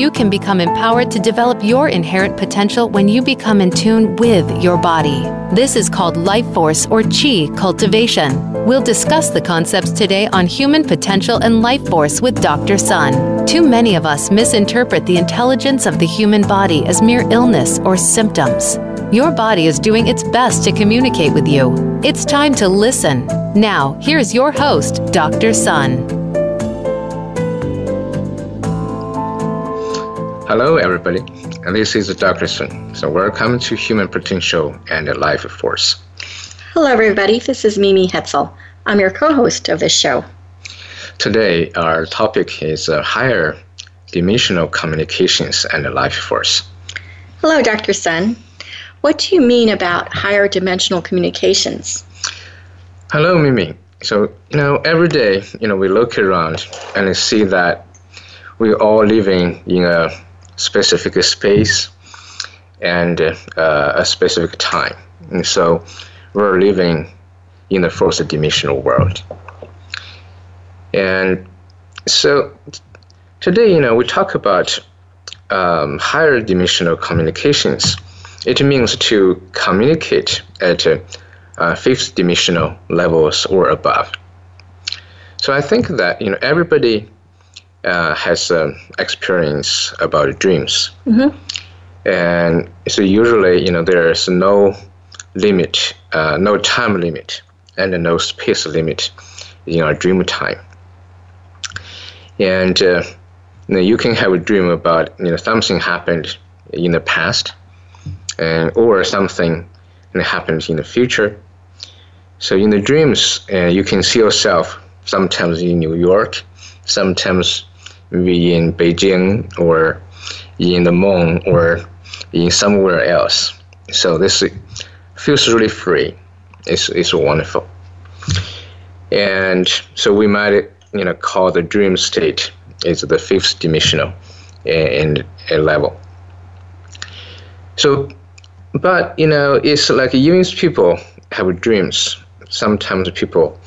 You can become empowered to develop your inherent potential when you become in tune with your body. This is called life force or chi cultivation. We'll discuss the concepts today on human potential and life force with Dr. Sun. Too many of us misinterpret the intelligence of the human body as mere illness or symptoms. Your body is doing its best to communicate with you. It's time to listen. Now, here's your host, Dr. Sun. Hello, everybody. And this is Dr. Sun. So, welcome to Human Potential and Life Force. Hello, everybody. This is Mimi Hetzel. I'm your co host of this show. Today, our topic is uh, higher dimensional communications and life force. Hello, Dr. Sun. What do you mean about higher dimensional communications? Hello, Mimi. So, you know, every day, you know, we look around and see that we're all living in a specific space and uh, a specific time. And so we're living in the fourth dimensional world. And so today, you know, we talk about um, higher dimensional communications it means to communicate at uh, fifth dimensional levels or above. So I think that you know everybody uh, has um, experience about dreams, mm-hmm. and so usually you know there's no limit, uh, no time limit, and no space limit in our dream time. And uh, you, know, you can have a dream about you know something happened in the past, and or something that happens in the future. So in the dreams, uh, you can see yourself sometimes in New York, sometimes maybe in Beijing or in the moon or in somewhere else. So this feels really free. It's, it's wonderful. And so we might you know call the dream state is the fifth dimensional and, and level. So but you know, it's like even people have dreams. Sometimes people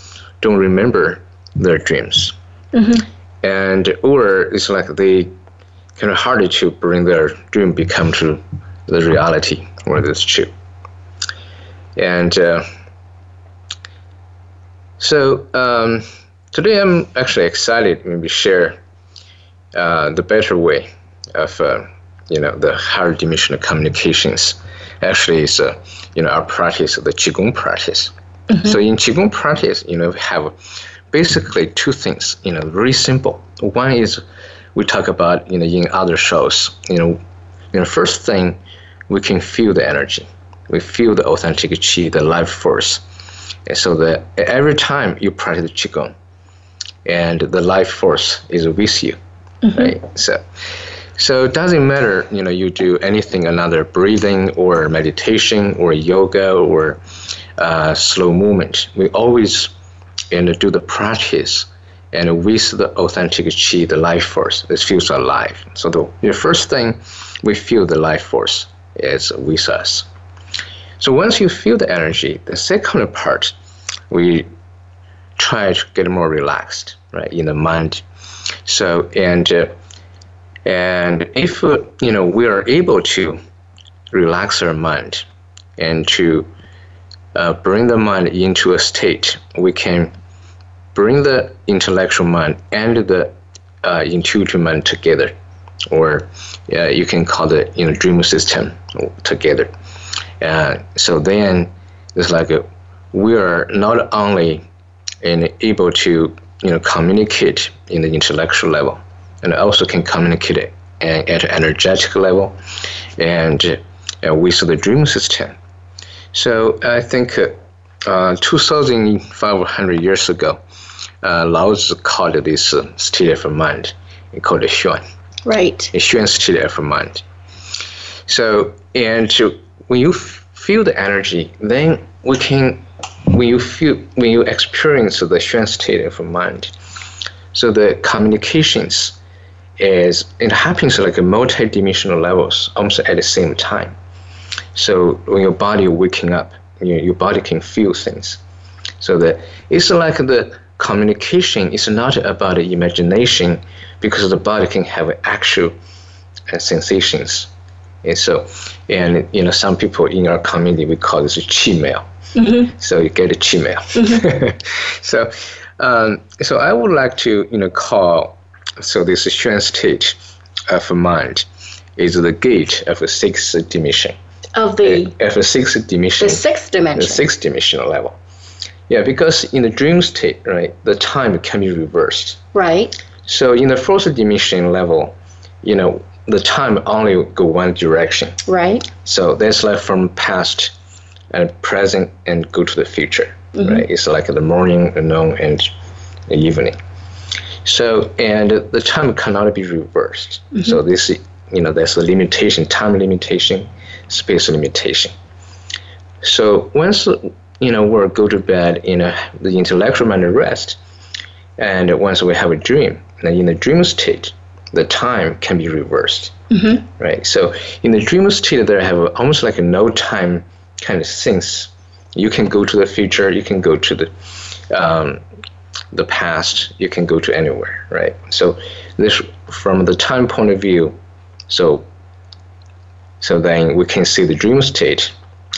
don't remember their dreams, mm-hmm. And or it's like they kind of harder to bring their dream become true, the reality or this true. And uh, so um, today I'm actually excited maybe share uh, the better way of uh, you know the higher dimensional communications actually is uh, you know our practice, the qigong practice. Mm-hmm. So in qigong practice, you know, we have basically two things. You know, very simple. One is we talk about you know in other shows. You know, you know, first thing we can feel the energy. We feel the authentic qi, the life force. And so that every time you practice qigong, and the life force is with you, mm-hmm. right? So so it doesn't matter, you know, you do anything another breathing or meditation or yoga or uh, slow movement. We always and do the practice and with the authentic chi, the life force, it feels alive. So the, the first thing we feel the life force is with us. So once you feel the energy, the second part, we try to get more relaxed, right, in the mind. So and uh, and if uh, you know we are able to relax our mind and to uh, bring the mind into a state, we can bring the intellectual mind and the uh, intuitive mind together, or you can call it you know dream system together. And so then it's like a, we are not only in, able to you know communicate in the intellectual level, and also can communicate at energetic level and uh, with the dream system. So I think uh, 2,500 years ago, uh, Laozi called this uh, state of mind, he called it Xuan. Right. A Xuan state of mind. So, and when you feel the energy, then we can, when you feel, when you experience the Xuan state of mind, so the communications is it happens like a multi-dimensional levels almost at the same time. So when your body waking up, your, your body can feel things. So that it's like the communication is not about the imagination because the body can have actual uh, sensations. And so, and you know, some people in our community we call this a chi mail. Mm-hmm. So you get a chi mail. Mm-hmm. so, um, so I would like to you know call so this Xuan state of mind is the gate of the sixth dimension. Of the uh, of the sixth dimension. The sixth dimension. The sixth dimensional level. Yeah, because in the dream state, right, the time can be reversed. Right. So in the fourth dimension level, you know, the time only go one direction. Right. So that's like from past and present and go to the future. Mm-hmm. Right. It's like the morning, the noon, and the evening. So and the time cannot be reversed. Mm-hmm. So this, you know, there's a limitation, time limitation, space limitation. So once you know we go to bed, you know, the intellectual mind rest, and once we have a dream, then in the dream state, the time can be reversed. Mm-hmm. Right. So in the dream state, there have almost like a no time kind of things. You can go to the future. You can go to the um, the past. You can go to anywhere. Right. So this from the time point of view. So so then we can see the dream state,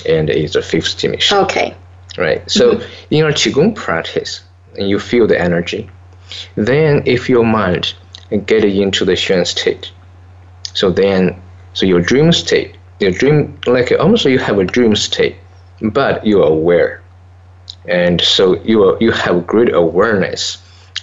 and it's a fifth dimension. Okay. Right. So mm-hmm. in our qigong practice, you feel the energy, then if your mind get into the Xuan state, so then so your dream state, your dream like almost you have a dream state, but you are aware, and so you are, you have great awareness,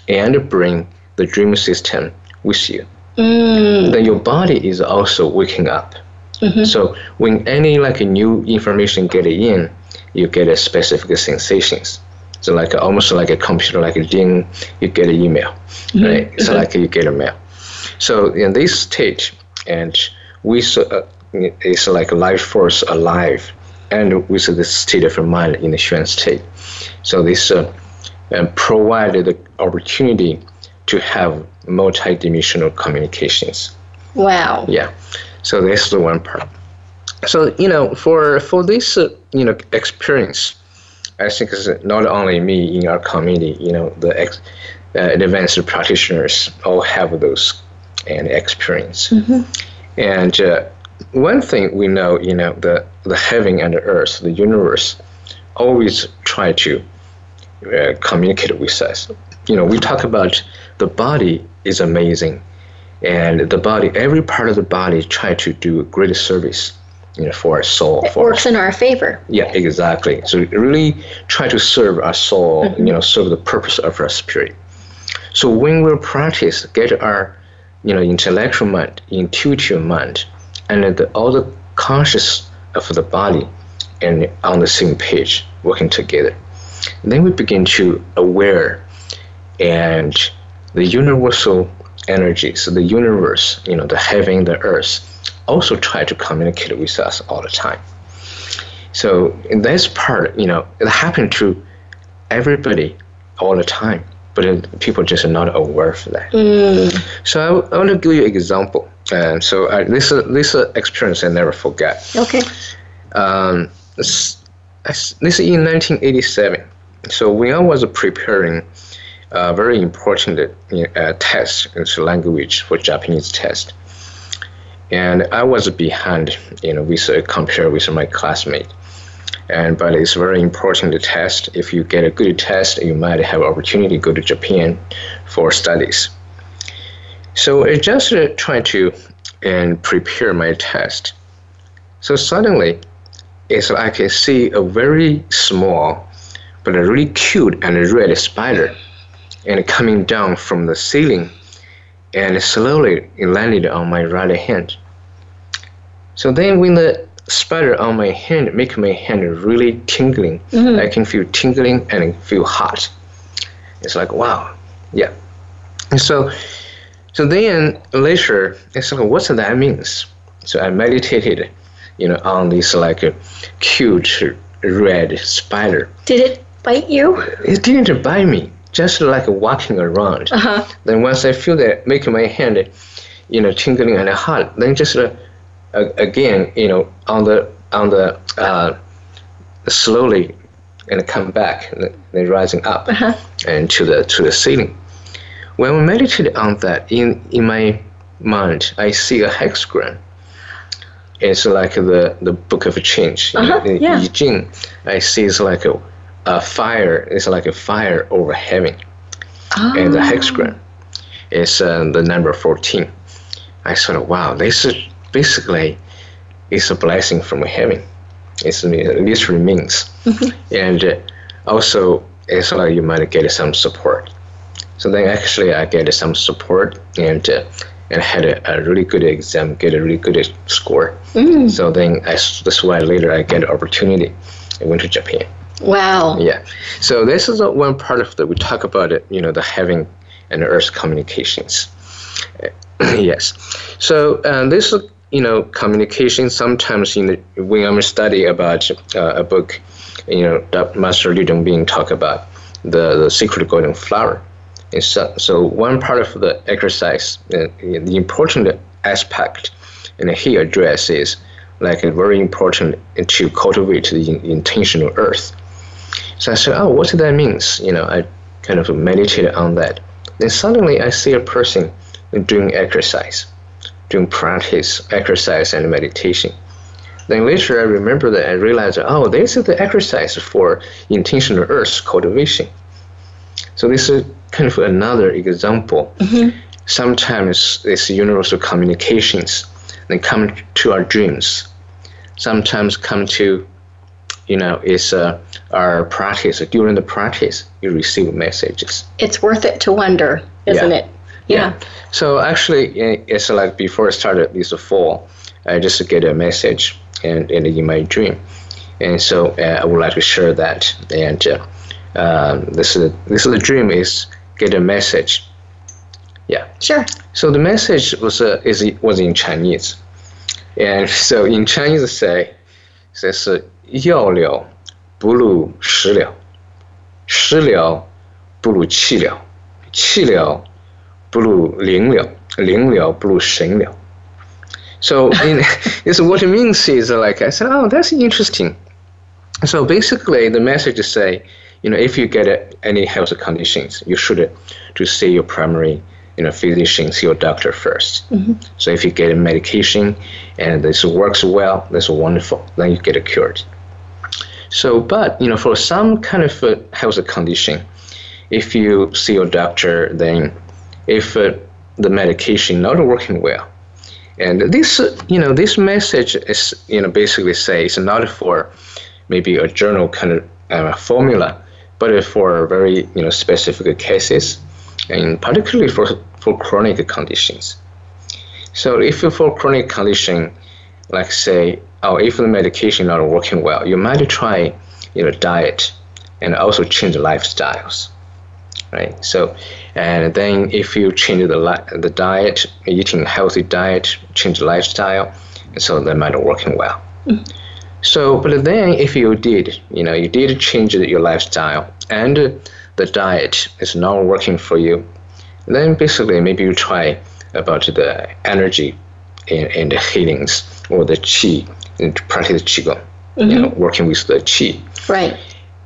and bring the dream system with you. Mm. Then your body is also waking up. Mm-hmm. So when any like new information get in, you get a specific sensations. So like almost like a computer, like a ding, you get an email, mm-hmm. right? So like you get a mail. So in this stage, and we uh, it's like a life force alive, and with the state of mind in the Xuan state. So this uh, provided the opportunity to have multi-dimensional communications. Wow. Yeah. So that's the one part. So you know, for for this uh, you know experience, I think it's not only me in our community. You know, the ex, uh, advanced practitioners all have those and experience. Mm-hmm. And uh, one thing we know, you know, the the heaven and the earth, the universe, always try to uh, communicate with us. You know, we talk about the body is amazing, and the body, every part of the body, try to do great service you know, for our soul. It for works in our favor. Yeah, exactly. So really try to serve our soul, mm-hmm. you know, serve the purpose of our spirit. So when we practice, get our, you know, intellectual mind, intuitive mind, and the, all the conscious of the body, and on the same page, working together. then we begin to aware, and the universal energies, the universe, you know, the heaven, the earth, also try to communicate with us all the time. So in this part, you know, it happened to everybody all the time, but it, people just are not aware of that. Mm. So I, I, want to give you an example. Um, so I, this this experience I never forget. Okay. Um, this, this is in 1987. So when I was preparing a very important uh, test, it's language for Japanese test and I was behind, you know, with uh, compared with my classmate. And but it's very important test. If you get a good test, you might have opportunity to go to Japan for studies. So I just uh, trying to and prepare my test. So suddenly, it's like I can see a very small, but a really cute and a red spider, and coming down from the ceiling, and slowly it landed on my right hand. So then when the spider on my hand make my hand really tingling, mm-hmm. I can feel tingling and feel hot. It's like wow, yeah. And so, so then later it's like what's that means? So I meditated, you know, on this like a cute red spider. Did it bite you? It didn't bite me. Just like walking around. Uh-huh. Then once I feel that making my hand, you know, tingling and hot, then just uh, again, you know, on the on the uh, slowly and come back, then rising up uh-huh. and to the to the ceiling. When we meditate on that in in my mind, I see a hexagram. It's like the, the book of change. Uh-huh, in yeah. I Ching, I see it's like a, a fire. It's like a fire over heaven. And the Ah. hexagram is uh, the number 14. I thought, wow, this is basically it's a blessing from heaven. It's, it literally means. and uh, also, it's like you might get some support. So then actually I get some support and uh, and had a, a really good exam, get a really good score. Mm. So then I, that's why later I get opportunity. I went to Japan. Wow. Yeah. So this is one part of the we talk about it. You know, the heaven and earth communications. yes. So uh, this you know communication sometimes in the, when I'm study about uh, a book, you know, that Master Lu Dongbin talk about the the secret golden flower. And so, so one part of the exercise, uh, the important aspect, and he addresses like a very important to cultivate the in- intentional earth. So I said, oh, what does that means? You know, I kind of meditated on that. Then suddenly I see a person doing exercise, doing practice, exercise and meditation. Then later I remember that I realized, oh, this is the exercise for intentional earth cultivation. So this is kind of another example. Mm-hmm. Sometimes it's universal communications. They come to our dreams. Sometimes come to, you know, it's uh, our practice. During the practice, you receive messages. It's worth it to wonder, isn't Yeah. it? Yeah. yeah. So actually, it's like before I started this fall, I just get a message and, and in my dream, and so uh, I would like to share that. And uh, um, this is this is the dream is get a message. Yeah. Sure. So the message was uh, is was in Chinese, and so in Chinese say says 药疗不如食疗，食疗不如气疗，气疗不如灵疗，灵疗不如神疗。So in, this what it means is like I said, oh, that's interesting. So basically, the message is say, you know, if you get uh, any health conditions, you should uh, to see your primary, you know, physician, see your doctor 1st So if you get a medication and this works well, that's wonderful. Then you get cured. So, but you know, for some kind of uh, health condition, if you see your doctor, then if uh, the medication not working well, and this, uh, you know, this message is, you know, basically say it's not for maybe a journal kind of uh, formula, but for very, you know, specific cases, and particularly for for chronic conditions. So if you're for chronic condition, like say, or if the medication not working well, you might try, you know, diet, and also change lifestyles right? So, and then if you change the li- the diet, eating healthy diet, change the lifestyle, so that might working well. Mm-hmm. So, but then if you did, you know, you did change your lifestyle and the diet is not working for you, then basically maybe you try about the energy and, and the healings or the qi and practice qigong, you know, working with the qi Right.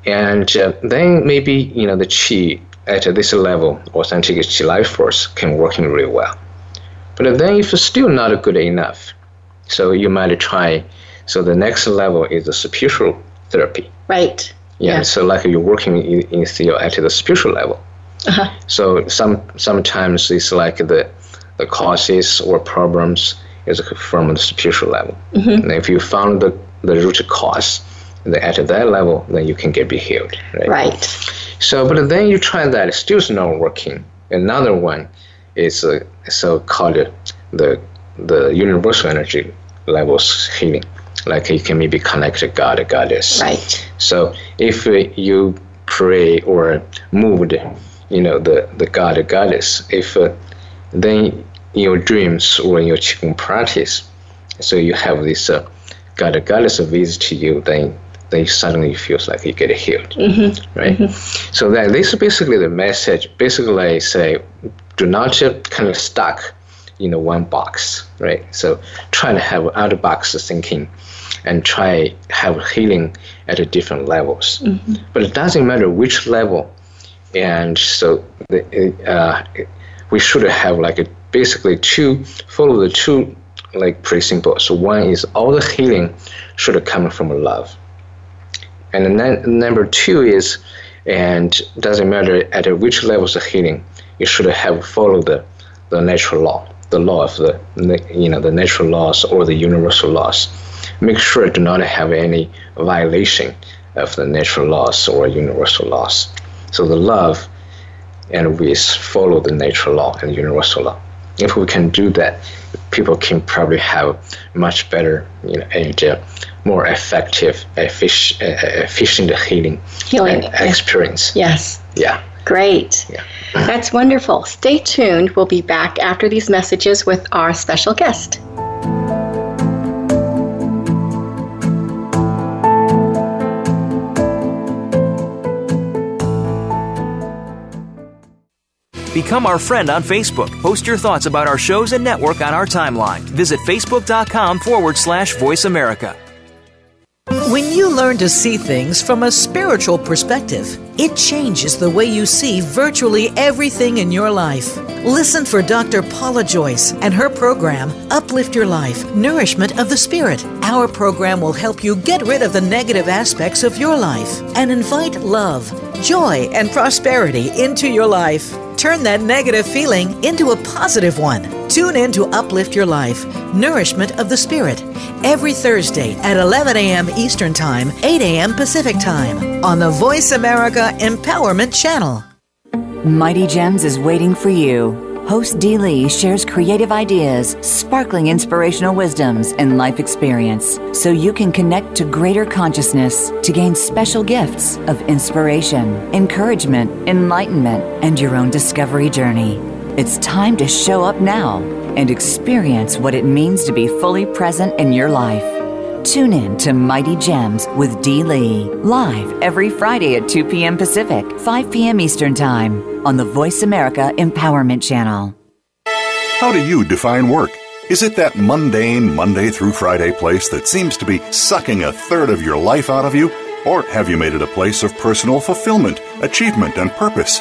and uh, then maybe you know the qi at this level authentic qi life force can working really well but then if it's still not good enough so you might try so the next level is the spiritual therapy Right. Yeah, Yeah. so like you're working in, in still at the spiritual level Uh-huh. so some sometimes it's like the the causes or problems is from the spiritual level and if you found the the root cause then at that level then you can get be healed right Right. so, but then you try that, it's still not working. Another one is uh, so called the the universal energy levels healing. Like you can maybe connect to God, a goddess. Right. So if uh, you pray or moved, you know, the, the God, a goddess, if uh, then in your dreams or in your qigong practice, so you have this uh, God, a goddess visit to you, then then suddenly feels like you get healed, right? So that this is basically the message. Basically, I say, do not just kind of stuck in the one box, right? So try to have out of box thinking, and try have healing at a different levels. But it doesn't matter which level, and so the, uh, we should have like a basically two follow the two like pretty simple. So one is all the healing should come from love, and then number two is and doesn't matter at which levels of healing, you should have followed the, the natural law, the law of the you know the natural laws or the universal laws. Make sure do not have any violation of the natural laws or universal laws. So the love and we follow the natural law and universal law. If we can do that, people can probably have much better, you know, and uh, more effective, efficient, efficient healing, healing experience. Yes. Yeah. Great. Yeah. That's wonderful. Stay tuned. We'll be back after these messages with our special guest. Become our friend on Facebook. Post your thoughts about our shows and network on our timeline. Visit facebook.com forward slash voice America. When you learn to see things from a spiritual perspective, it changes the way you see virtually everything in your life. Listen for Dr. Paula Joyce and her program, Uplift Your Life Nourishment of the Spirit. Our program will help you get rid of the negative aspects of your life and invite love, joy, and prosperity into your life. Turn that negative feeling into a positive one. Tune in to Uplift Your Life, Nourishment of the Spirit, every Thursday at 11 a.m. Eastern Time, 8 a.m. Pacific Time on the Voice America Empowerment Channel. Mighty Gems is waiting for you. Host Dee Lee shares creative ideas, sparkling inspirational wisdoms, and life experience so you can connect to greater consciousness to gain special gifts of inspiration, encouragement, enlightenment, and your own discovery journey. It's time to show up now and experience what it means to be fully present in your life. Tune in to Mighty Gems with Dee Lee, live every Friday at 2 p.m. Pacific, 5 p.m. Eastern Time on the Voice America Empowerment Channel. How do you define work? Is it that mundane Monday through Friday place that seems to be sucking a third of your life out of you? Or have you made it a place of personal fulfillment, achievement, and purpose?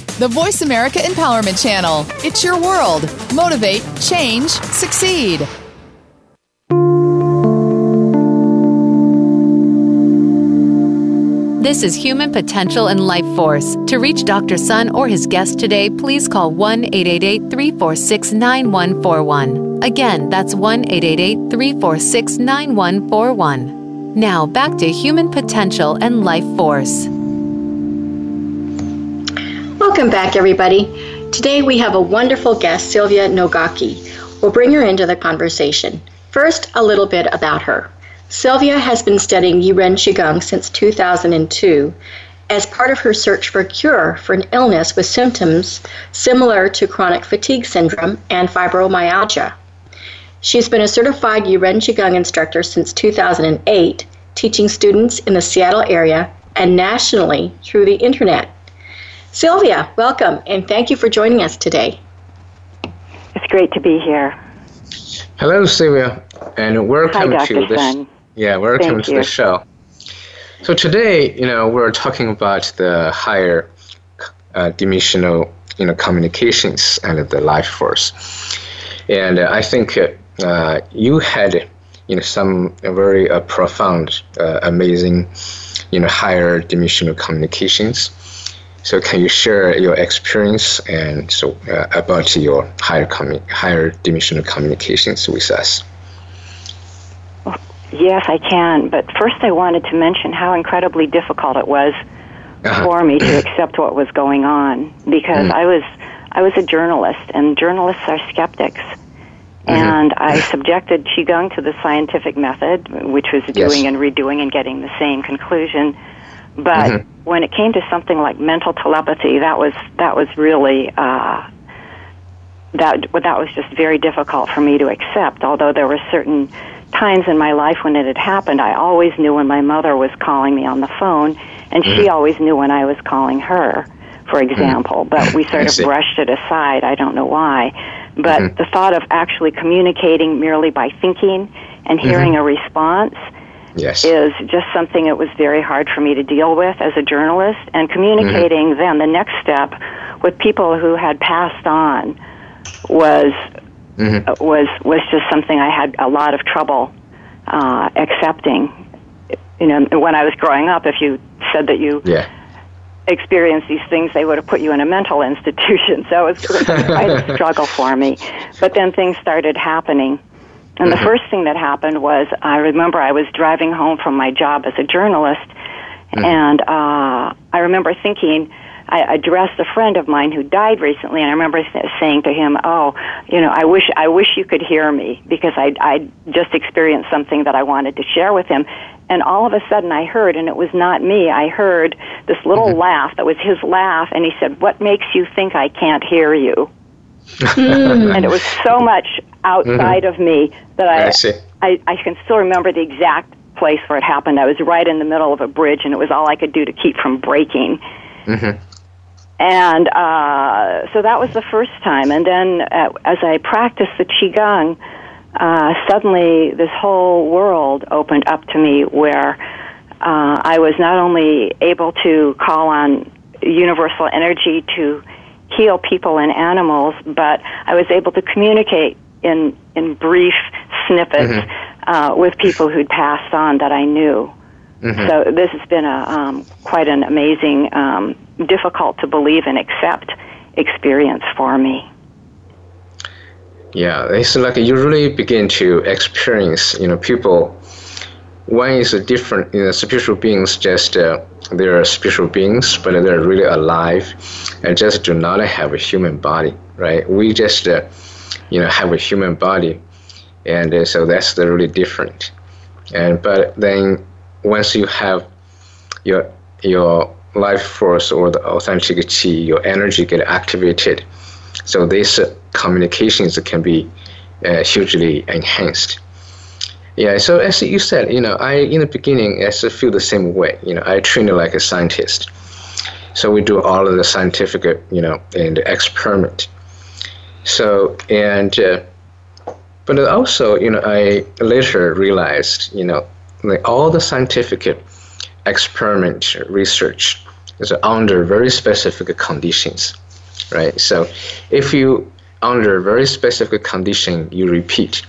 The Voice America Empowerment Channel. It's your world. Motivate, change, succeed. This is Human Potential and Life Force. To reach Dr. Sun or his guest today, please call 1 888 346 9141. Again, that's 1 888 346 9141. Now, back to Human Potential and Life Force. Welcome back, everybody. Today we have a wonderful guest, Sylvia Nogaki. We'll bring her into the conversation. First, a little bit about her. Sylvia has been studying Yiren Qigong since 2002 as part of her search for a cure for an illness with symptoms similar to chronic fatigue syndrome and fibromyalgia. She's been a certified Yiren Qigong instructor since 2008, teaching students in the Seattle area and nationally through the internet. Sylvia, welcome and thank you for joining us today. It's great to be here. Hello, Sylvia, and welcome Hi, to this. Sun. Yeah, welcome Thank to you. the show. So today, you know, we're talking about the higher uh, dimensional, you know, communications and the life force. And uh, I think uh, you had, you know, some very uh, profound, uh, amazing, you know, higher dimensional communications. So can you share your experience and so uh, about your higher commu- higher dimensional communications with us? Yes, I can. But first, I wanted to mention how incredibly difficult it was Uh-huh. for me to accept what was going on because Mm. I was I was a journalist, and journalists are skeptics. And I subjected qigong to the scientific method, which was Yes. doing and redoing and getting the same conclusion. But Mhm. when it came to something like mental telepathy, that was that was really uh, that that was just very difficult for me to accept. Although there were certain times in my life when it had happened, I always knew when my mother was calling me on the phone, and mm-hmm. she always knew when I was calling her, for mm-hmm. example. Mm-hmm. But we sort of brushed it aside. I don't know why. But mm-hmm. the thought of actually communicating merely by thinking and mm-hmm. hearing a response yes. is just something that was very hard for me to deal with as a journalist. And communicating mm-hmm. then, the next step with people who had passed on was mm-hmm. Uh, was was just something I had a lot of trouble uh, accepting. You know, when I was growing up, if you said that you yeah. experienced these things, they would have put you in a mental institution. So it was, it was quite a struggle for me. But then things started happening. And mm-hmm. the first thing that happened was I remember I was driving home from my job as a journalist, mm-hmm. and uh, I remember thinking, I addressed a friend of mine who died recently, and I remember saying to him, "Oh, you know, I wish I wish you could hear me because I I just experienced something that I wanted to share with him." And all of a sudden, I heard, and it was not me. I heard this little mm-hmm. laugh that was his laugh, and he said, "What makes you think I can't hear you?" and it was so much outside mm-hmm. of me that I, I, I I can still remember the exact place where it happened. I was right in the middle of a bridge, and it was all I could do to keep from breaking. Mm-hmm. And uh, so that was the first time. And then uh, as I practiced the Qigong, uh, suddenly this whole world opened up to me where uh, I was not only able to call on universal energy to heal people and animals, but I was able to communicate in, in brief snippets mm-hmm. uh, with people who'd passed on that I knew. Mm-hmm. So this has been a um, quite an amazing, um, difficult to believe and accept experience for me. Yeah, it's like you really begin to experience, you know, people. One is a different, you know, spiritual beings. Just uh, they are spiritual beings, but they're really alive, and just do not have a human body, right? We just, uh, you know, have a human body, and uh, so that's the really different. And but then once you have your your life force or the authentic your energy get activated. So these uh, communications can be uh, hugely enhanced. Yeah, so as you said, you know, I in the beginning I feel the same way. You know, I train like a scientist. So we do all of the scientific, you know, and experiment. So and uh, but also, you know, I later realized, you know, like all the scientific experiment research is under very specific conditions, right? So if you under very specific condition you repeat,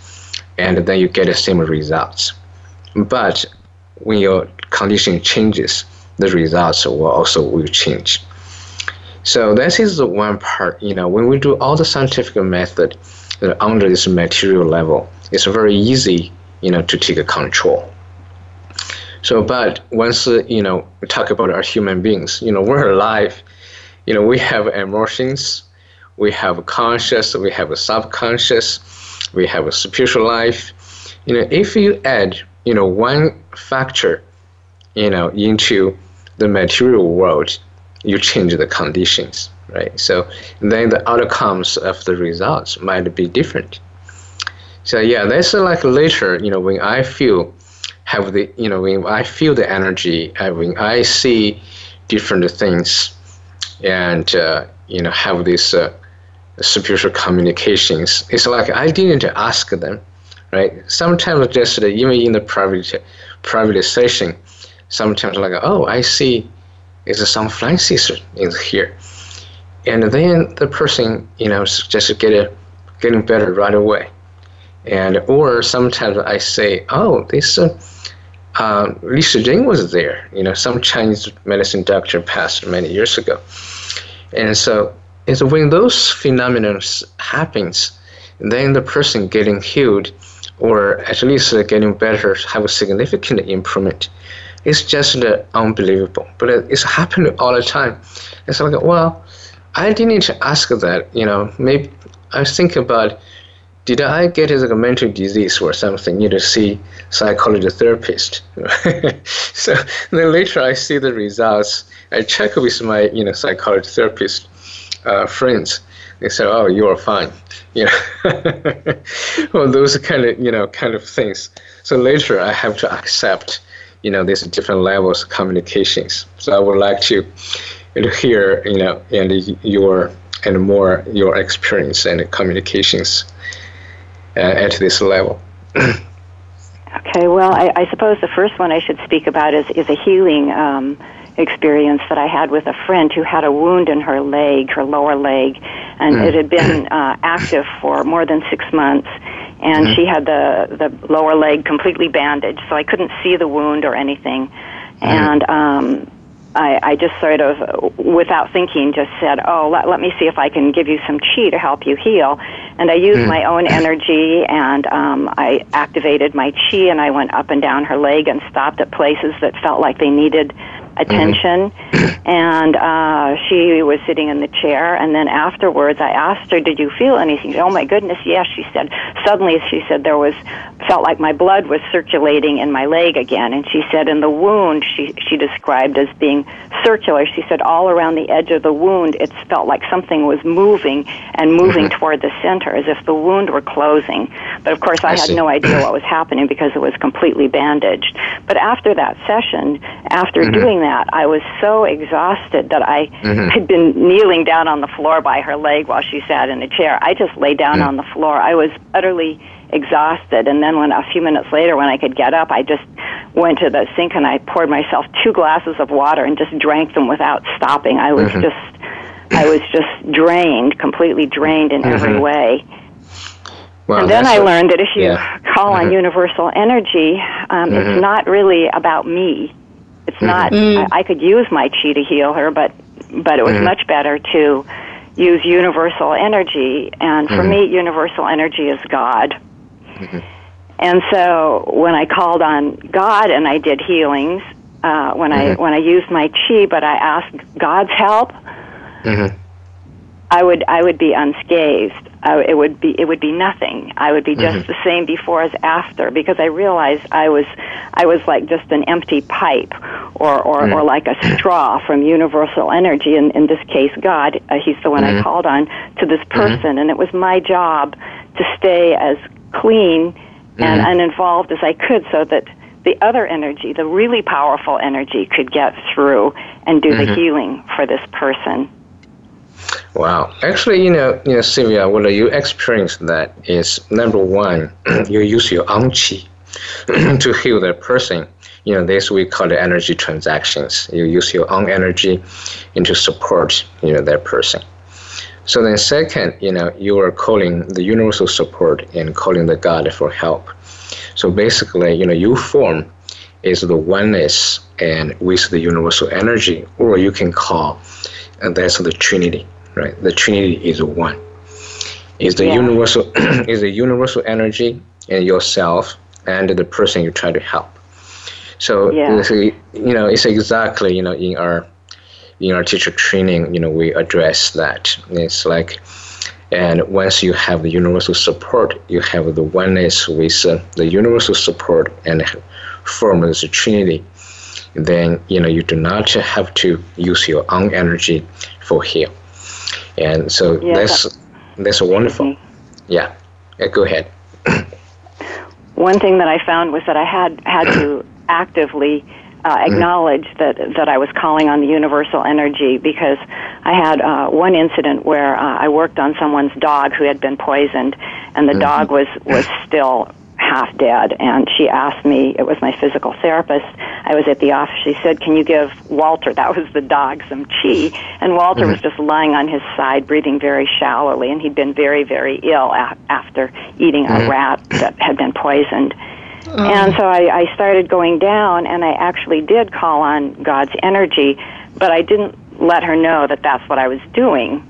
and then you get the same results. But when your condition changes, the results will also will change. So this is the one part. You know, when we do all the scientific method under this material level, it's very easy, you know, to take a control. So, but once uh, you know we talk about our human beings, you know we're alive. You know we have emotions, we have a conscious, we have a subconscious, we have a spiritual life. You know, if you add you know one factor, you know into the material world, you change the conditions, right? So then the outcomes of the results might be different. So yeah, that's like later, you know, when I feel have the you know when I feel the energy, when I see different things, and uh, you know have these uh, spiritual communications, it's like I didn't ask them, right? Sometimes just uh, even in the private private session, sometimes like oh I see, it's some Francis in here, and then the person you know just get it, getting better right away and or sometimes I say, oh, this uh, uh, Li Shizhen was there. You know, some Chinese medicine doctor passed many years ago, and so it's when those phenomena happens, then the person getting healed, or at least getting better, have a significant improvement. It's just unbelievable, but it's happening all the time. It's like, well, I didn't ask that. You know, maybe I think about did I get like a mental disease or something? Need to see psychology therapist. so then later I see the results. I check with my you know psychology therapist uh, friends. they said, "Oh, you are fine," you know. well, those kind of you know kind of things. So later, I have to accept, you know, these different levels of communications. So I would like to, to hear, you know, and your and more your experience and communications uh, at this level. okay. Well, I, I, suppose the first one I should speak about is is a healing. Um, experience that I had with a friend who had a wound in her leg, her lower leg, and mm. it had been uh, active for more than six months. And mm. she had the the lower leg completely bandaged, so I couldn't see the wound or anything. Mm. And um, I, I just sort of, without thinking, just said, "Oh, let, let me see if I can give you some chi to help you heal." And I used mm. my own energy, and um, I activated my chi, and I went up and down her leg and stopped at places that felt like they needed attention. Mm-hmm. And uh, she was sitting in the chair. And then afterwards, I asked her, "Did you feel anything?" Oh my goodness, yes. She said. Suddenly, she said there was felt like my blood was circulating in my leg again. And she said, in the wound, she she described as being circular. She said all around the edge of the wound, it felt like something was moving and moving mm-hmm. toward the center, as if the wound were closing. But of course, I, I had see. no idea what was happening because it was completely bandaged. But after that session, after mm-hmm. doing that, I was so exhausted that I mm-hmm. had been kneeling down on the floor by her leg while she sat in a chair. I just lay down mm-hmm. on the floor. I was utterly exhausted and then when a few minutes later when I could get up I just went to the sink and I poured myself two glasses of water and just drank them without stopping. I was mm-hmm. just I was just drained, completely drained in every mm-hmm. way. Well, and then I learned that if you yeah. call on mm-hmm. universal energy, um, it's not really about me. It's mm-hmm. not. Mm. I, I could use my chi to heal her, but but it was mm-hmm. much better to use universal energy. And for mm-hmm. me, universal energy is God. Mm-hmm. And so when I called on God and I did healings, uh, when I when I used my chi, but I asked God's help, I would I would be unscathed. I, it would be it would be nothing. I would be just mm-hmm. the same before as after because I realized I was I was like just an empty pipe or or, mm-hmm. or like a straw from universal energy. In in this case, God, uh, He's the one mm-hmm. I called on to this mm-hmm. person, and it was my job to stay as clean and mm-hmm. uninvolved as I could, so that the other energy, the really powerful energy, could get through and do the mm-hmm. healing for this person. Wow. Actually, you know, you know, Sylvia, what you experience that is number one, you use your own to heal that person. You know, this we call the energy transactions. You use your own energy into support, you know, that person. So then second, you know, you are calling the universal support and calling the God for help. So basically, you know, you form is the oneness and with the universal energy, or you can call and that's the Trinity right? The Trinity is one. Is the yeah. universal is the universal energy in yourself and the person you try to help. So yeah. you know it's exactly you know in our in our teacher training you know we address that. It's like and once you have the universal support, you have the oneness with uh, the universal support and form as a trinity. Then you know you do not have to use your own energy for heal and so yeah, that's that's wonderful. Mm-hmm. Yeah. yeah, go ahead. One thing that I found was that I had had to actively uh, mm-hmm. acknowledge that that I was calling on the universal energy because I had uh, one incident where uh, I worked on someone's dog who had been poisoned, and the mm-hmm. dog was was still half dead. And she asked me, it was my physical therapist, I was at the office, she said, Can you give Walter, that was the dog, some chi? And Walter mm-hmm. was just lying on his side, breathing very shallowly, and he'd been very, very ill a- after eating mm-hmm. a rat that had been poisoned. Oh. And so I, I started going down, and I actually did call on God's energy, but I didn't let her know that that's what I was doing.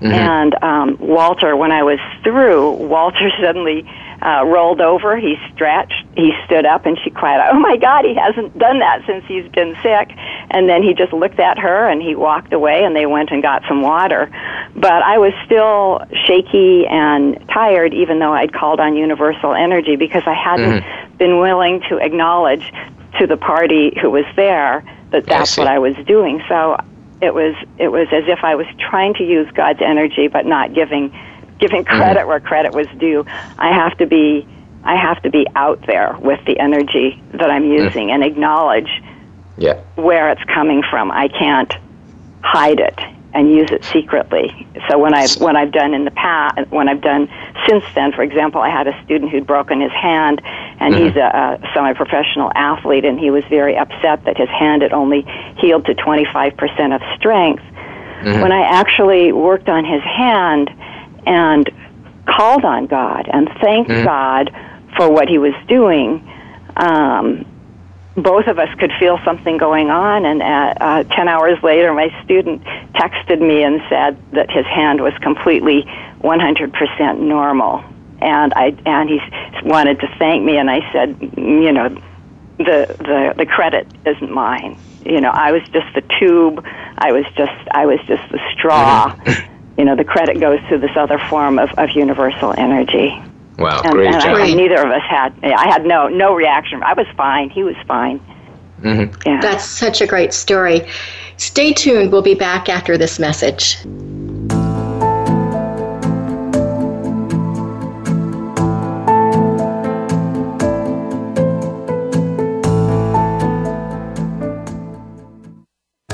Mm-hmm. And um, Walter, when I was through, Walter suddenly uh, rolled over. He stretched. He stood up, and she cried, "Oh my God! He hasn't done that since he's been sick." And then he just looked at her, and he walked away, and they went and got some water. But I was still shaky and tired, even though I'd called on Universal Energy because I hadn't mm-hmm. been willing to acknowledge to the party who was there that that's what I was doing. So it was it was as if I was trying to use God's energy but not giving giving mm-hmm. credit where credit was due. I have to be I have to be out there with the energy that I'm mm. using mm. and acknowledge yeah. where it's coming from. I can't hide it and use it secretly. So when I've when I've done in the past, when I've done since then, for example, I had a student who'd broken his hand, and mm-hmm. he's a, a semi-professional athlete, and he was very upset that his hand had only healed to 25% of strength. Mm-hmm. When I actually worked on his hand and called on God and thanked mm-hmm. God for what he was doing. Um, both of us could feel something going on, and uh, uh, 10 hours later, my student texted me and said that his hand was completely 100% normal. And I and he wanted to thank me, and I said, you know, the the the credit isn't mine. You know, I was just the tube. I was just I was just the straw. you know, the credit goes to this other form of, of universal energy. Wow, and, great and job. I, neither of us had. I had no no reaction. I was fine. He was fine. Mm-hmm. Yeah. That's such a great story. Stay tuned. We'll be back after this message.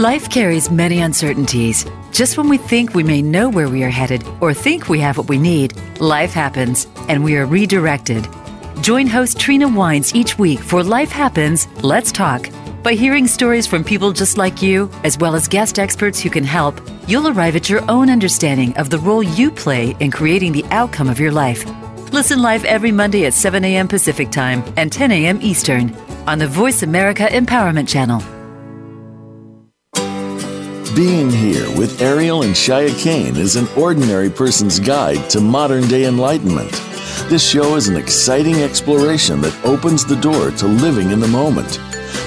Life carries many uncertainties. Just when we think we may know where we are headed or think we have what we need, life happens and we are redirected. Join host Trina Wines each week for Life Happens, Let's Talk. By hearing stories from people just like you, as well as guest experts who can help, you'll arrive at your own understanding of the role you play in creating the outcome of your life. Listen live every Monday at 7 a.m. Pacific Time and 10 a.m. Eastern on the Voice America Empowerment Channel. Being Here with Ariel and Shya Kane is an ordinary person's guide to modern day enlightenment. This show is an exciting exploration that opens the door to living in the moment.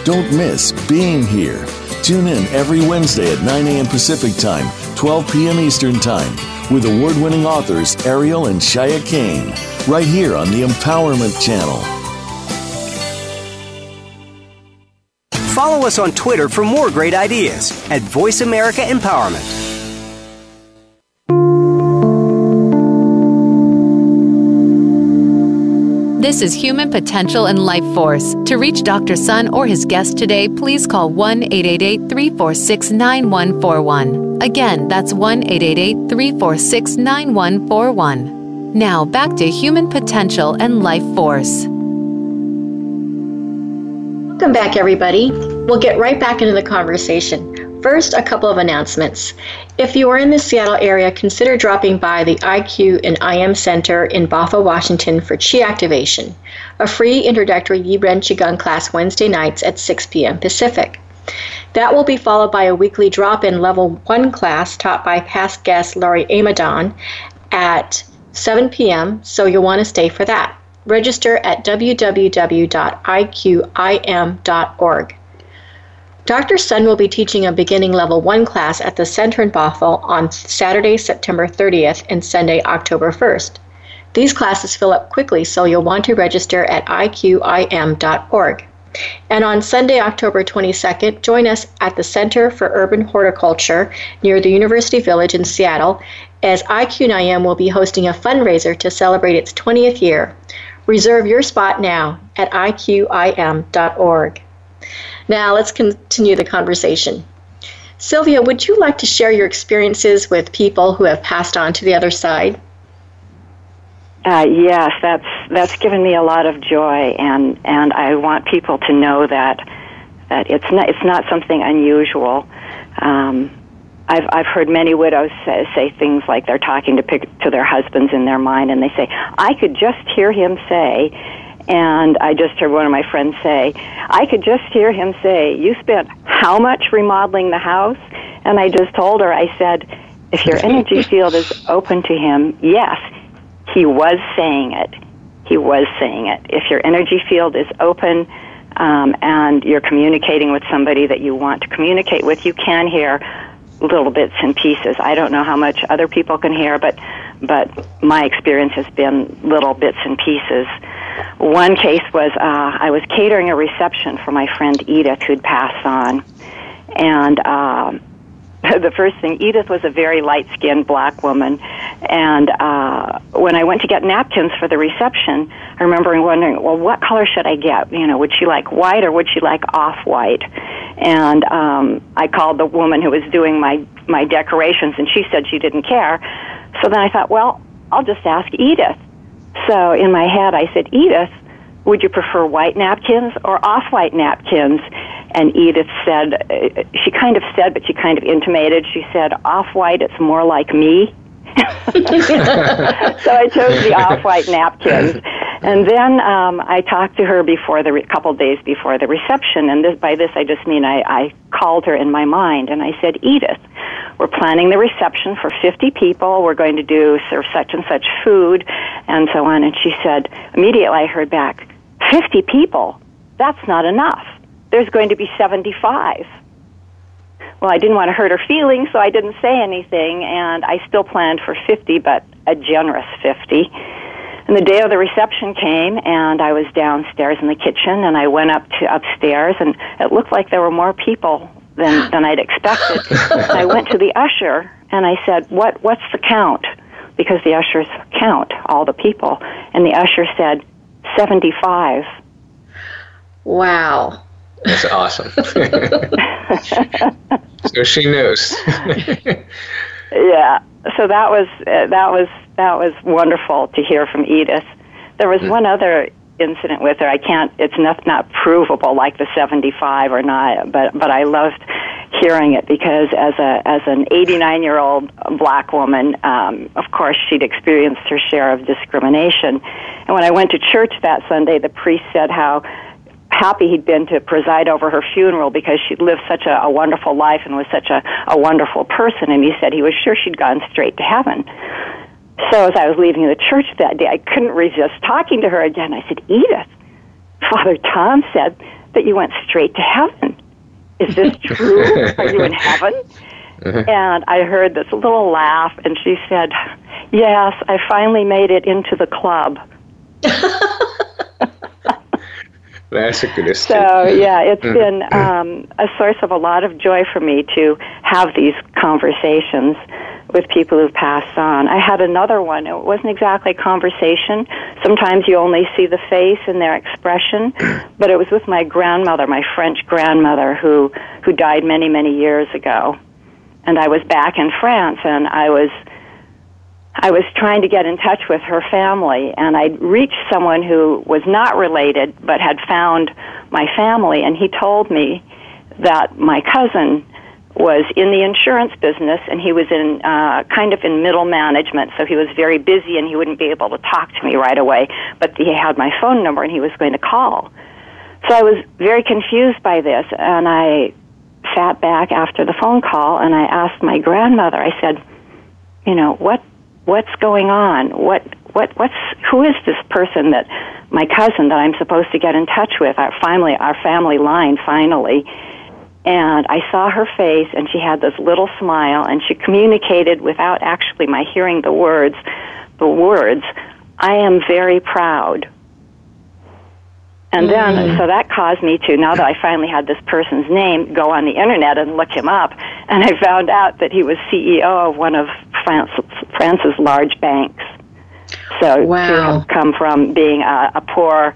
Don't miss Being Here. Tune in every Wednesday at 9 a.m. Pacific Time, 12 p.m. Eastern Time, with award winning authors Ariel and Shya Kane, right here on the Empowerment Channel. Follow us on Twitter for more great ideas at Voice America Empowerment. This is Human Potential and Life Force. To reach Dr. Sun or his guest today, please call 1 888 346 9141. Again, that's 1 888 346 9141. Now, back to Human Potential and Life Force. Welcome back, everybody. We'll get right back into the conversation. First, a couple of announcements. If you are in the Seattle area, consider dropping by the IQ and IM Center in Bothell, Washington for Chi Activation, a free introductory Yiren Qigong class Wednesday nights at 6 p.m. Pacific. That will be followed by a weekly drop in level 1 class taught by past guest Laurie Amadon at 7 p.m., so you'll want to stay for that. Register at www.iqim.org. Dr. Sun will be teaching a beginning level 1 class at the Center in Bothell on Saturday, September 30th and Sunday, October 1st. These classes fill up quickly, so you'll want to register at iqim.org. And on Sunday, October 22nd, join us at the Center for Urban Horticulture near the University Village in Seattle as IQ&IM will be hosting a fundraiser to celebrate its 20th year. Reserve your spot now at iqim.org. Now let's continue the conversation. Sylvia, would you like to share your experiences with people who have passed on to the other side? Uh, yes, that's that's given me a lot of joy, and and I want people to know that that it's not it's not something unusual. Um, I've I've heard many widows say, say things like they're talking to pick, to their husbands in their mind, and they say, "I could just hear him say." And I just heard one of my friends say, I could just hear him say, You spent how much remodeling the house? And I just told her, I said, If your energy field is open to him, yes, he was saying it. He was saying it. If your energy field is open um, and you're communicating with somebody that you want to communicate with, you can hear little bits and pieces. I don't know how much other people can hear, but but my experience has been little bits and pieces. One case was uh, I was catering a reception for my friend Edith, who'd passed on, and. Uh, the first thing, Edith was a very light skinned black woman. And uh, when I went to get napkins for the reception, I remember wondering, well, what color should I get? You know, would she like white or would she like off white? And um, I called the woman who was doing my, my decorations, and she said she didn't care. So then I thought, well, I'll just ask Edith. So in my head, I said, Edith, would you prefer white napkins or off white napkins? And Edith said, uh, she kind of said, but she kind of intimated, she said, off white, it's more like me. So I chose the off white napkins. And then um, I talked to her before the re- couple days before the reception, and this, by this I just mean I, I called her in my mind and I said, Edith, we're planning the reception for 50 people. We're going to do serve such and such food, and so on. And she said, immediately I heard back, 50 people? That's not enough. There's going to be 75. Well, I didn't want to hurt her feelings, so I didn't say anything, and I still planned for 50, but a generous 50. And the day of the reception came, and I was downstairs in the kitchen, and I went up to upstairs, and it looked like there were more people than than I'd expected. I went to the usher, and I said, "What what's the count?" Because the ushers count all the people, and the usher said, 75. Wow. That's awesome. so she knows. yeah. So that was uh, that was that was wonderful to hear from Edith. There was mm. one other incident with her. I can't. It's not not provable like the seventy five or not. But but I loved hearing it because as a as an eighty nine year old black woman, um, of course she'd experienced her share of discrimination. And when I went to church that Sunday, the priest said how happy he'd been to preside over her funeral because she'd lived such a, a wonderful life and was such a, a wonderful person. And he said he was sure she'd gone straight to heaven. So as I was leaving the church that day, I couldn't resist talking to her again. I said, Edith, Father Tom said that you went straight to heaven. Is this true? Are you in heaven? Uh-huh. And I heard this little laugh, and she said, Yes, I finally made it into the club. That's a good So yeah, it's been um, a source of a lot of joy for me to have these conversations with people who've passed on. I had another one. It wasn't exactly a conversation. Sometimes you only see the face and their expression, but it was with my grandmother, my French grandmother, who who died many many years ago. And I was back in France, and I was I was trying to get in touch with her family, and I reached someone who was not related but had found my family, and he told me that my cousin was in the insurance business and he was in uh, kind of in middle management so he was very busy and he wouldn't be able to talk to me right away but he had my phone number and he was going to call. So i was very confused by this and i sat back after the phone call and i asked my grandmother i said you know what what's going on? What what what's who is this person that my cousin that I'm supposed to get in touch with? Our family our family line finally. And I saw her face and she had this little smile and she communicated without actually my hearing the words the words, I am very proud. And then, mm-hmm. so that caused me to, now that I finally had this person's name, go on the internet and look him up. And I found out that he was CEO of one of France, France's large banks. So wow. to have come from being a, a poor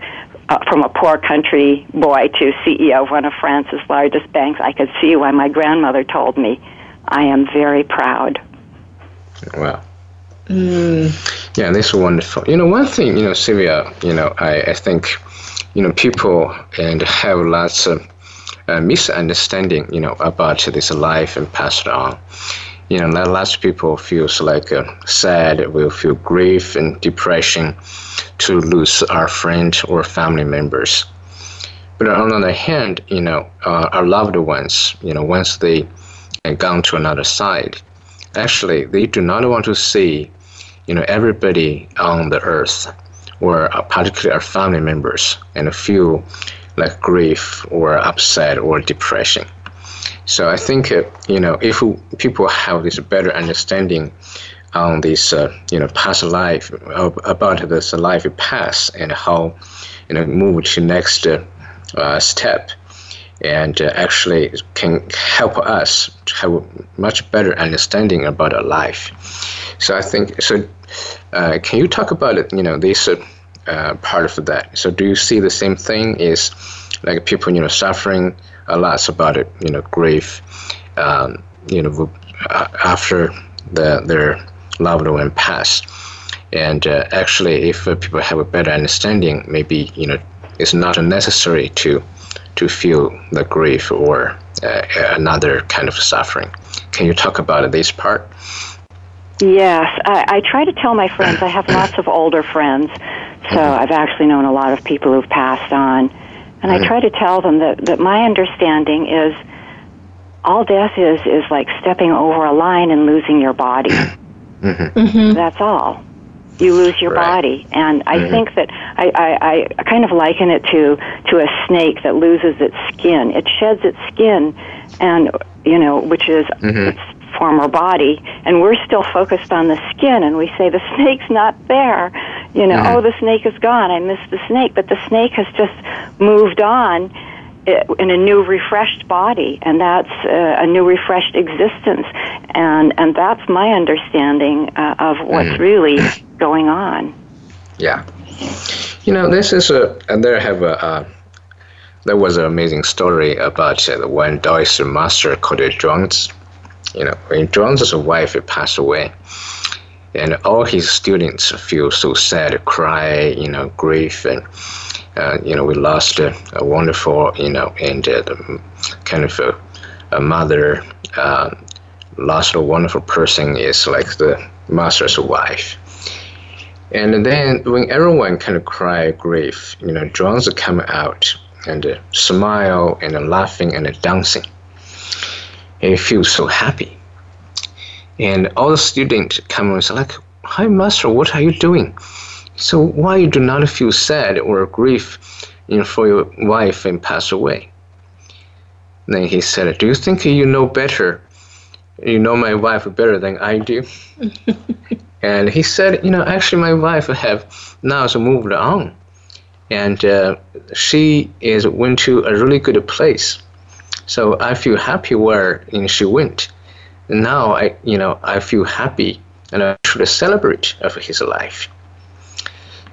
uh, from a poor country boy to CEO of one of France's largest banks, I could see why my grandmother told me, I am very proud. Wow. Mm. Yeah, this is wonderful. You know, one thing, you know, Sylvia, you know, I, I think, you know, people and have lots of uh, misunderstanding, you know, about this life and passed on. You know, lots of people feels like uh, sad, will feel grief and depression to lose our friend or family members. But on the other hand, you know, uh, our loved ones, you know, once they have gone to another side, actually they do not want to see, you know, everybody on the earth, or uh, particularly our family members, and feel like grief or upset or depression. So I think, uh, you know, if people have this better understanding on this, uh, you know, past life about this life path and how, you know, move to next uh, step, and uh, actually can help us to have a much better understanding about our life. So I think so. Uh, can you talk about it? You know, this uh, part of that. So do you see the same thing? Is like people, you know, suffering a lot about it, you know, grief, um, you know, after the, their loved one passed. And uh, actually, if uh, people have a better understanding, maybe you know it's not necessary to to feel the grief or uh, another kind of suffering. Can you talk about this part? Yes, I, I try to tell my friends. I have lots of older friends, so mm-hmm. I've actually known a lot of people who've passed on, and I mm-hmm. try to tell them that that my understanding is all death is is like stepping over a line and losing your body. Mm-hmm. Mm-hmm. That's all. You lose your right. body, and I mm-hmm. think that I, I, I kind of liken it to to a snake that loses its skin. It sheds its skin, and you know, which is mm-hmm. its former body, and we're still focused on the skin, and we say the snake's not there. You know, mm-hmm. oh, the snake is gone. I miss the snake, but the snake has just moved on in a new refreshed body and that's uh, a new refreshed existence and and that's my understanding uh, of what's mm. really going on yeah you know this is a and there have a uh, there was an amazing story about uh, one Taoist master called Zhuangzi. You know, when Zhuangzi's wife passed away, and all his students feel so sad, cry, you know, grief, and uh, you know, we lost a, a wonderful, you know, and uh, kind of a, a mother, uh, lost a wonderful person is like the master's wife. And then when everyone kind of cry grief, you know, Zhuangzi come out and uh, smile and uh, laughing and uh, dancing. He feels so happy. And all the students come and say like, hi master, what are you doing? So why you do not feel sad or grief you know, for your wife and pass away? Then he said, Do you think you know better? You know my wife better than I do? and he said, You know, actually, my wife have now moved on. And uh, she is went to a really good place. So I feel happy where she went. And now I, you know, I feel happy and I should celebrate of his life.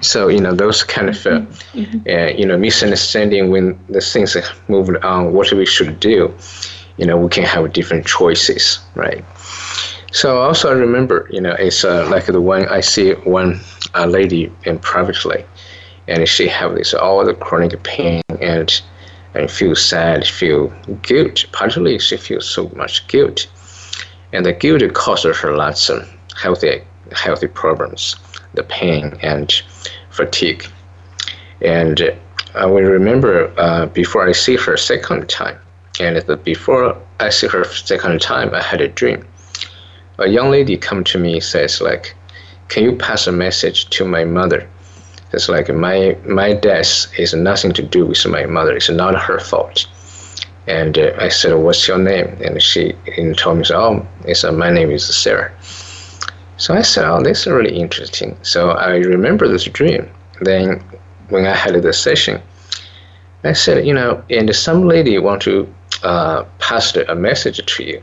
So you know those kind of uh, mm-hmm. uh, you know misunderstanding when the things are moved on, what we should do. You know we can have different choices, right? So also I remember, you know, it's uh, like the one I see one uh, lady in privately, and she have this all the chronic pain and and feel sad, feel guilt. Partly she feels so much guilt, and the guilt causes her lots of healthy healthy problems, the pain and fatigue. And I will remember uh, before I see her second time, and the, before I see her second time, I had a dream. A young lady come to me says like, "Can you pass a message to my mother?" It's like my my death is nothing to do with my mother. It's not her fault. And uh, I said, "What's your name?" And she and told me, "Oh, it's uh, my name is Sarah." So I said, oh, this is really interesting. So I remember this dream. Then when I had the session, I said, you know, and some lady want to uh, pass a message to you.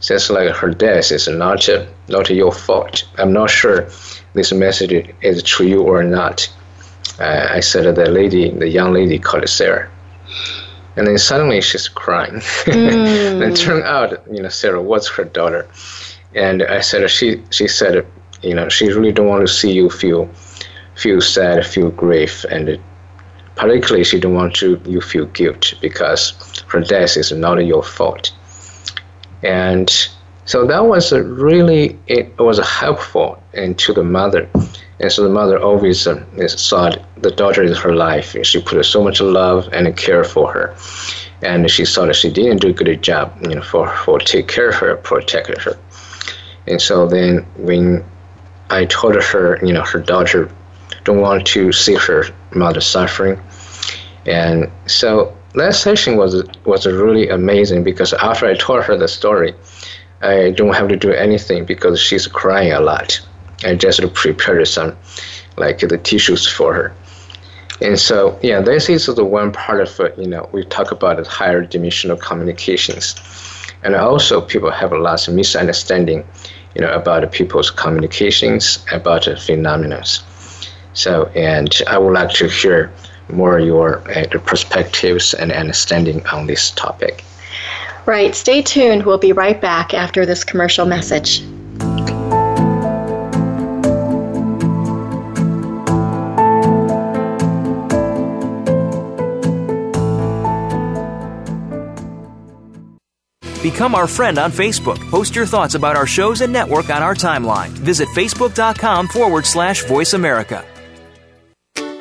Says like her death is not uh, not your fault. I'm not sure this message is true or not. uh, I said that the lady, the young lady called Sarah. And then suddenly she's crying. Mm. and it turned out, you know, Sarah was her daughter. And I said, she, she said, you know, she really don't want to see you feel, feel sad, feel grief. And particularly she don't want to, you feel guilt because her death is not your fault. And so that was really, it was helpful and to the mother and so the mother always uh, thought the daughter is her life. And she put so much love and care for her. And she saw that she didn't do a good job, you know, for, for take care of her, protect her. And so then when I told her, you know, her daughter don't want to see her mother suffering. And so that session was was really amazing because after I told her the story, I don't have to do anything because she's crying a lot. I just prepared some like the tissues for her. And so, yeah, this is the one part of you know, we talk about higher dimensional communications. And also people have a lot of misunderstanding, you know, about people's communications, about phenomena. So, and I would like to hear more your uh, perspectives and understanding on this topic. Right. Stay tuned. We'll be right back after this commercial message. Become our friend on Facebook. Post your thoughts about our shows and network on our timeline. Visit facebook.com forward slash voice America.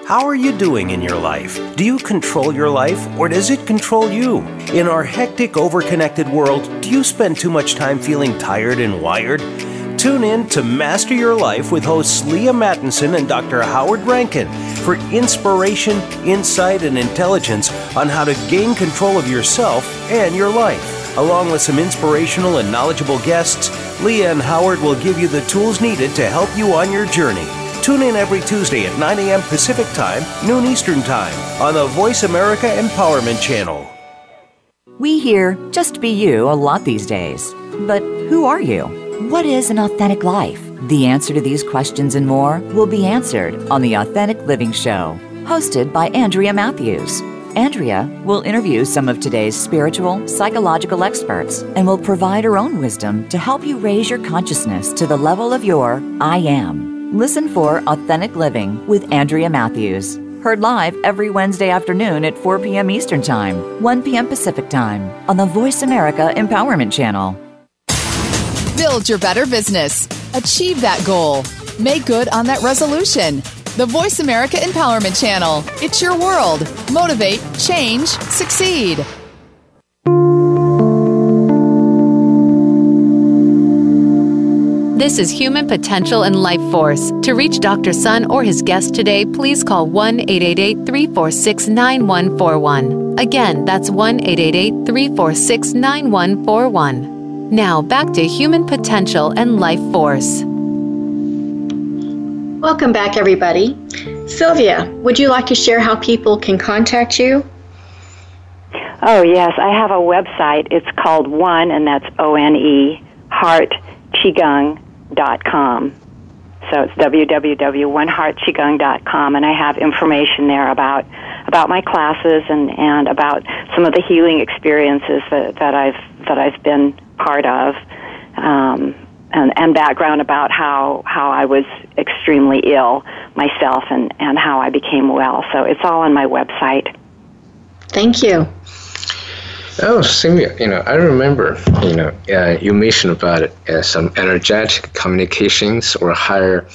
How are you doing in your life? Do you control your life or does it control you? In our hectic, overconnected world, do you spend too much time feeling tired and wired? Tune in to Master Your Life with hosts Leah Mattinson and Dr. Howard Rankin for inspiration, insight, and intelligence on how to gain control of yourself and your life. Along with some inspirational and knowledgeable guests, Leah and Howard will give you the tools needed to help you on your journey. Tune in every Tuesday at 9 a.m. Pacific Time, noon Eastern Time on the Voice America Empowerment Channel. We hear just be you a lot these days. But who are you? What is an authentic life? The answer to these questions and more will be answered on the Authentic Living Show, hosted by Andrea Matthews. Andrea will interview some of today's spiritual, psychological experts and will provide her own wisdom to help you raise your consciousness to the level of your I am. Listen for Authentic Living with Andrea Matthews. Heard live every Wednesday afternoon at 4 p.m. Eastern Time, 1 p.m. Pacific Time on the Voice America Empowerment Channel. Build your better business. Achieve that goal. Make good on that resolution the Voice America Empowerment Channel. It's your world. Motivate, change, succeed. This is Human Potential and Life Force. To reach Dr. Sun or his guest today, please call 1 888 346 9141. Again, that's 1 888 346 9141. Now, back to Human Potential and Life Force. Welcome back, everybody. Sylvia, would you like to share how people can contact you? Oh, yes. I have a website. It's called One, and that's O N E, heartqigong.com. So it's www.oneheartqigong.com, and I have information there about about my classes and, and about some of the healing experiences that, that I've that I've been part of. Um, and, and background about how, how I was extremely ill myself and, and how I became well. So it's all on my website. Thank you. Oh, Sylvia, you know, I remember, you know, uh, you mentioned about it as some energetic communications or higher,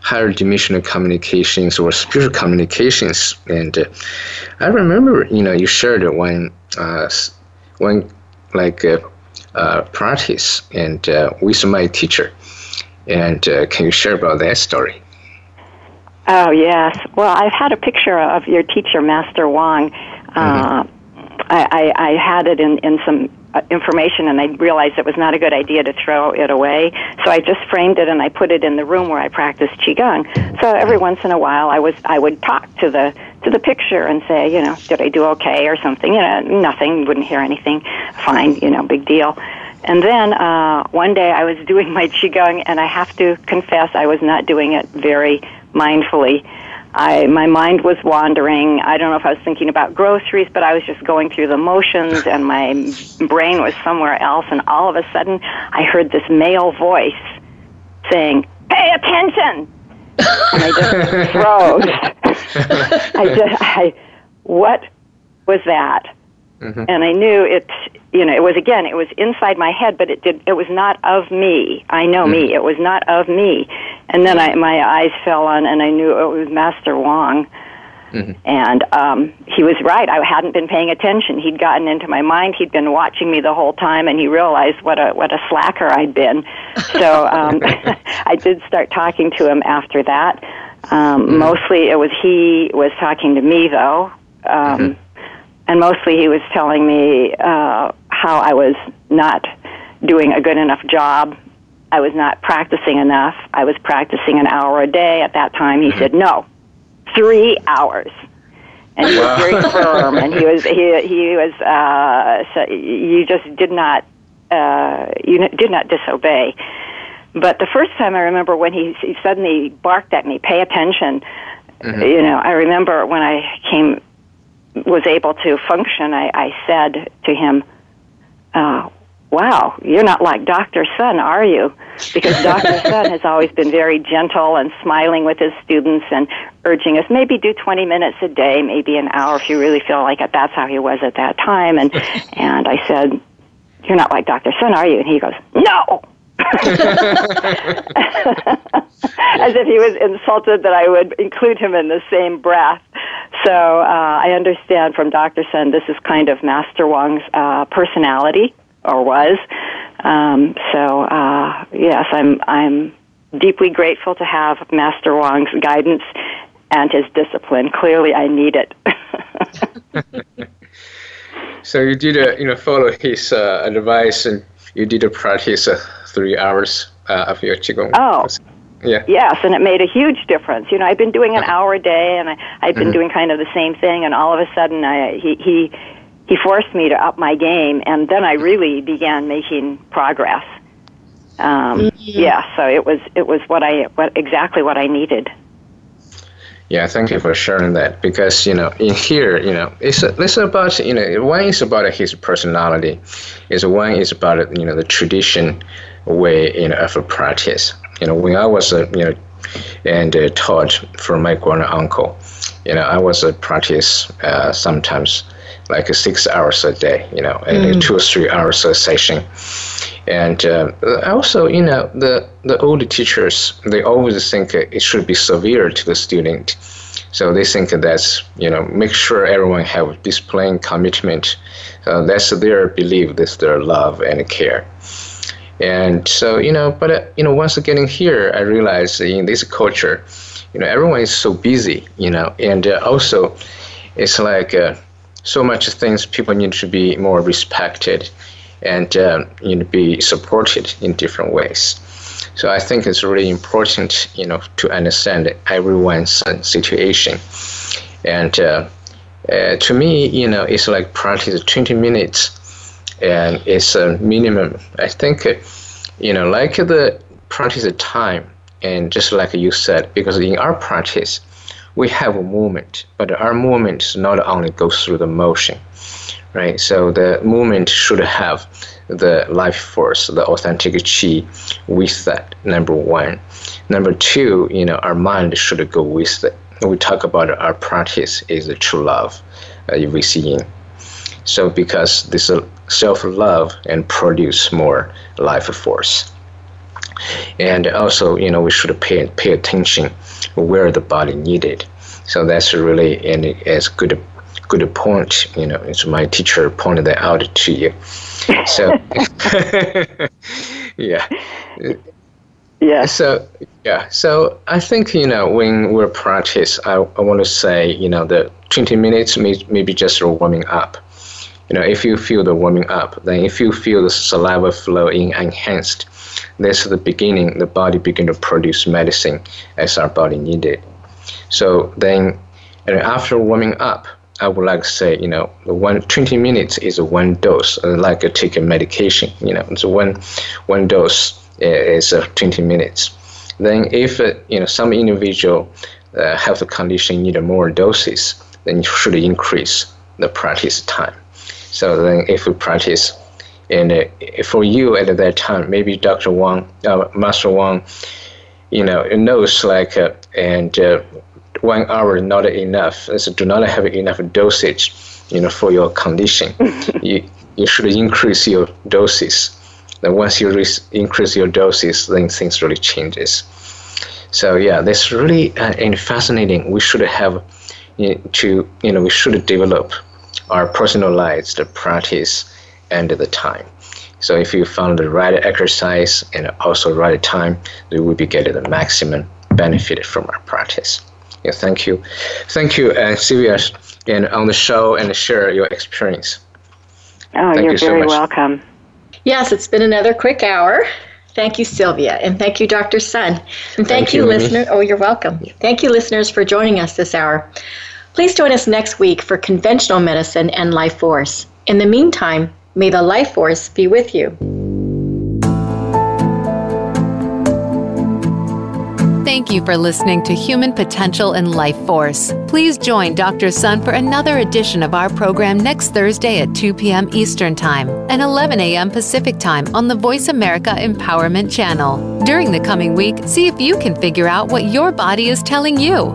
higher dimensional communications or spiritual communications, and uh, I remember, you know, you shared one, uh, one like uh, uh, practice and uh, with my teacher. And uh, can you share about that story? Oh yes. Well, I've had a picture of your teacher, Master Wong. Uh, mm-hmm. I, I, I had it in, in some uh, information and I realized it was not a good idea to throw it away. So I just framed it and I put it in the room where I practice qigong. So every once in a while I was I would talk to the to the picture and say, you know, did I do okay or something? You know, nothing, wouldn't hear anything. Fine, you know, big deal. And then uh, one day I was doing my qigong, and I have to confess I was not doing it very mindfully. I my mind was wandering. I don't know if I was thinking about groceries, but I was just going through the motions, and my brain was somewhere else. And all of a sudden, I heard this male voice saying, "Pay attention!" and I just froze. I just, I, what was that? Mm-hmm. And I knew it, you know, it was again, it was inside my head, but it did, it was not of me. I know mm-hmm. me. It was not of me. And then I, my eyes fell on, and I knew it was Master Wong. Mm-hmm. And um, he was right. I hadn't been paying attention. He'd gotten into my mind. He'd been watching me the whole time, and he realized what a what a slacker I'd been. So um, I did start talking to him after that. Um, mm-hmm. Mostly, it was he was talking to me, though. Um, mm-hmm and mostly he was telling me uh, how I was not doing a good enough job. I was not practicing enough. I was practicing an hour a day. At that time, he said, "No, three hours." And he was very firm, and he was he he was uh, so you just did not uh, you did not disobey. But the first time I remember when he, he suddenly barked at me, "Pay attention." Mm-hmm. You know, I remember when I came was able to function, I, I said to him, uh, wow, you're not like Dr. Sun, are you? Because Dr. Sun has always been very gentle and smiling with his students and urging us maybe do 20 minutes a day, maybe an hour if you really feel like it. That's how he was at that time. And, and I said, you're not like Dr. Sun, are you? And he goes, no. As if he was insulted that I would include him in the same breath. So uh, I understand from Dr. Sun this is kind of Master Wong's uh, personality, or was. Um, so uh, yes, I'm I'm deeply grateful to have Master Wong's guidance and his discipline. Clearly, I need it. so you did uh, you know follow his uh, advice and you did a practice uh, three hours uh, of your qigong. Oh. Yeah. Yes, and it made a huge difference. You know, I've been doing an hour a day, and I, I've been mm-hmm. doing kind of the same thing, and all of a sudden, I, he he he forced me to up my game, and then I really began making progress. Um, mm-hmm. Yeah, so it was it was what I what exactly what I needed. Yeah, thank you for sharing that because you know in here you know it's it's about you know one is about his personality, is one is about you know the tradition way you know of practice. You know when I was a you know and uh, taught from my grand uncle, you know I was a practice uh, sometimes like six hours a day, you know, and mm. two or three hours a session. And uh, also, you know, the, the old teachers, they always think it should be severe to the student. So they think that's, you know, make sure everyone have discipline, commitment. Uh, that's their belief, that's their love and care. And so, you know, but, uh, you know, once getting here, I realized in this culture, you know, everyone is so busy, you know, and uh, also it's like, uh, so much things people need to be more respected and um, you know, be supported in different ways. So I think it's really important, you know, to understand everyone's situation. And uh, uh, to me, you know, it's like practice 20 minutes, and it's a minimum. I think, you know, like the practice of time, and just like you said, because in our practice, we have a movement, but our movement not only goes through the motion, right? So the movement should have the life force, the authentic chi with that, number one. Number two, you know, our mind should go with it. We talk about our practice is the true love, uh, we see in. So because this self-love and produce more life force. And also, you know, we should pay, pay attention where the body needed. So that's really and it's good good point. You know, it's my teacher pointed that out to you. So yeah. Yeah. So yeah. So I think you know when we're practice, I, I want to say you know the 20 minutes may, maybe just warming up. You know, if you feel the warming up, then if you feel the saliva flow in enhanced, is the beginning. The body begin to produce medicine as our body needed. So then, after warming up, I would like to say, you know, the one 20 minutes is one dose, like a taking medication. You know, so one one dose is uh, 20 minutes. Then, if uh, you know some individual uh, health condition need more doses, then you should increase the practice time. So then, if you practice, and uh, for you at that time, maybe Dr. Wang, uh, Master Wang, you know, knows like, uh, and uh, one hour not enough. So do not have enough dosage, you know, for your condition. you you should increase your doses. Then once you re- increase your doses, then things really changes. So yeah, that's really uh, and fascinating. We should have you know, to you know we should develop our personalized the practice and the time. So if you found the right exercise and also right time, you will be getting the maximum benefit from our practice. Yeah, thank you, thank you, uh, Sylvia, and on the show and share your experience. Oh, Thank you're you so very much. welcome. Yes, it's been another quick hour. Thank you, Sylvia, and thank you, Dr. Sun. And thank, Thank you, you, listener. Oh, you're welcome. Thank you, listeners, for joining us this hour. Please join us next week for conventional medicine and life force. In the meantime, may the life force be with you. Thank you for listening to Human Potential and Life Force. Please join Dr. Sun for another edition of our program next Thursday at 2 p.m. Eastern Time and 11 a.m. Pacific Time on the Voice America Empowerment Channel. During the coming week, see if you can figure out what your body is telling you.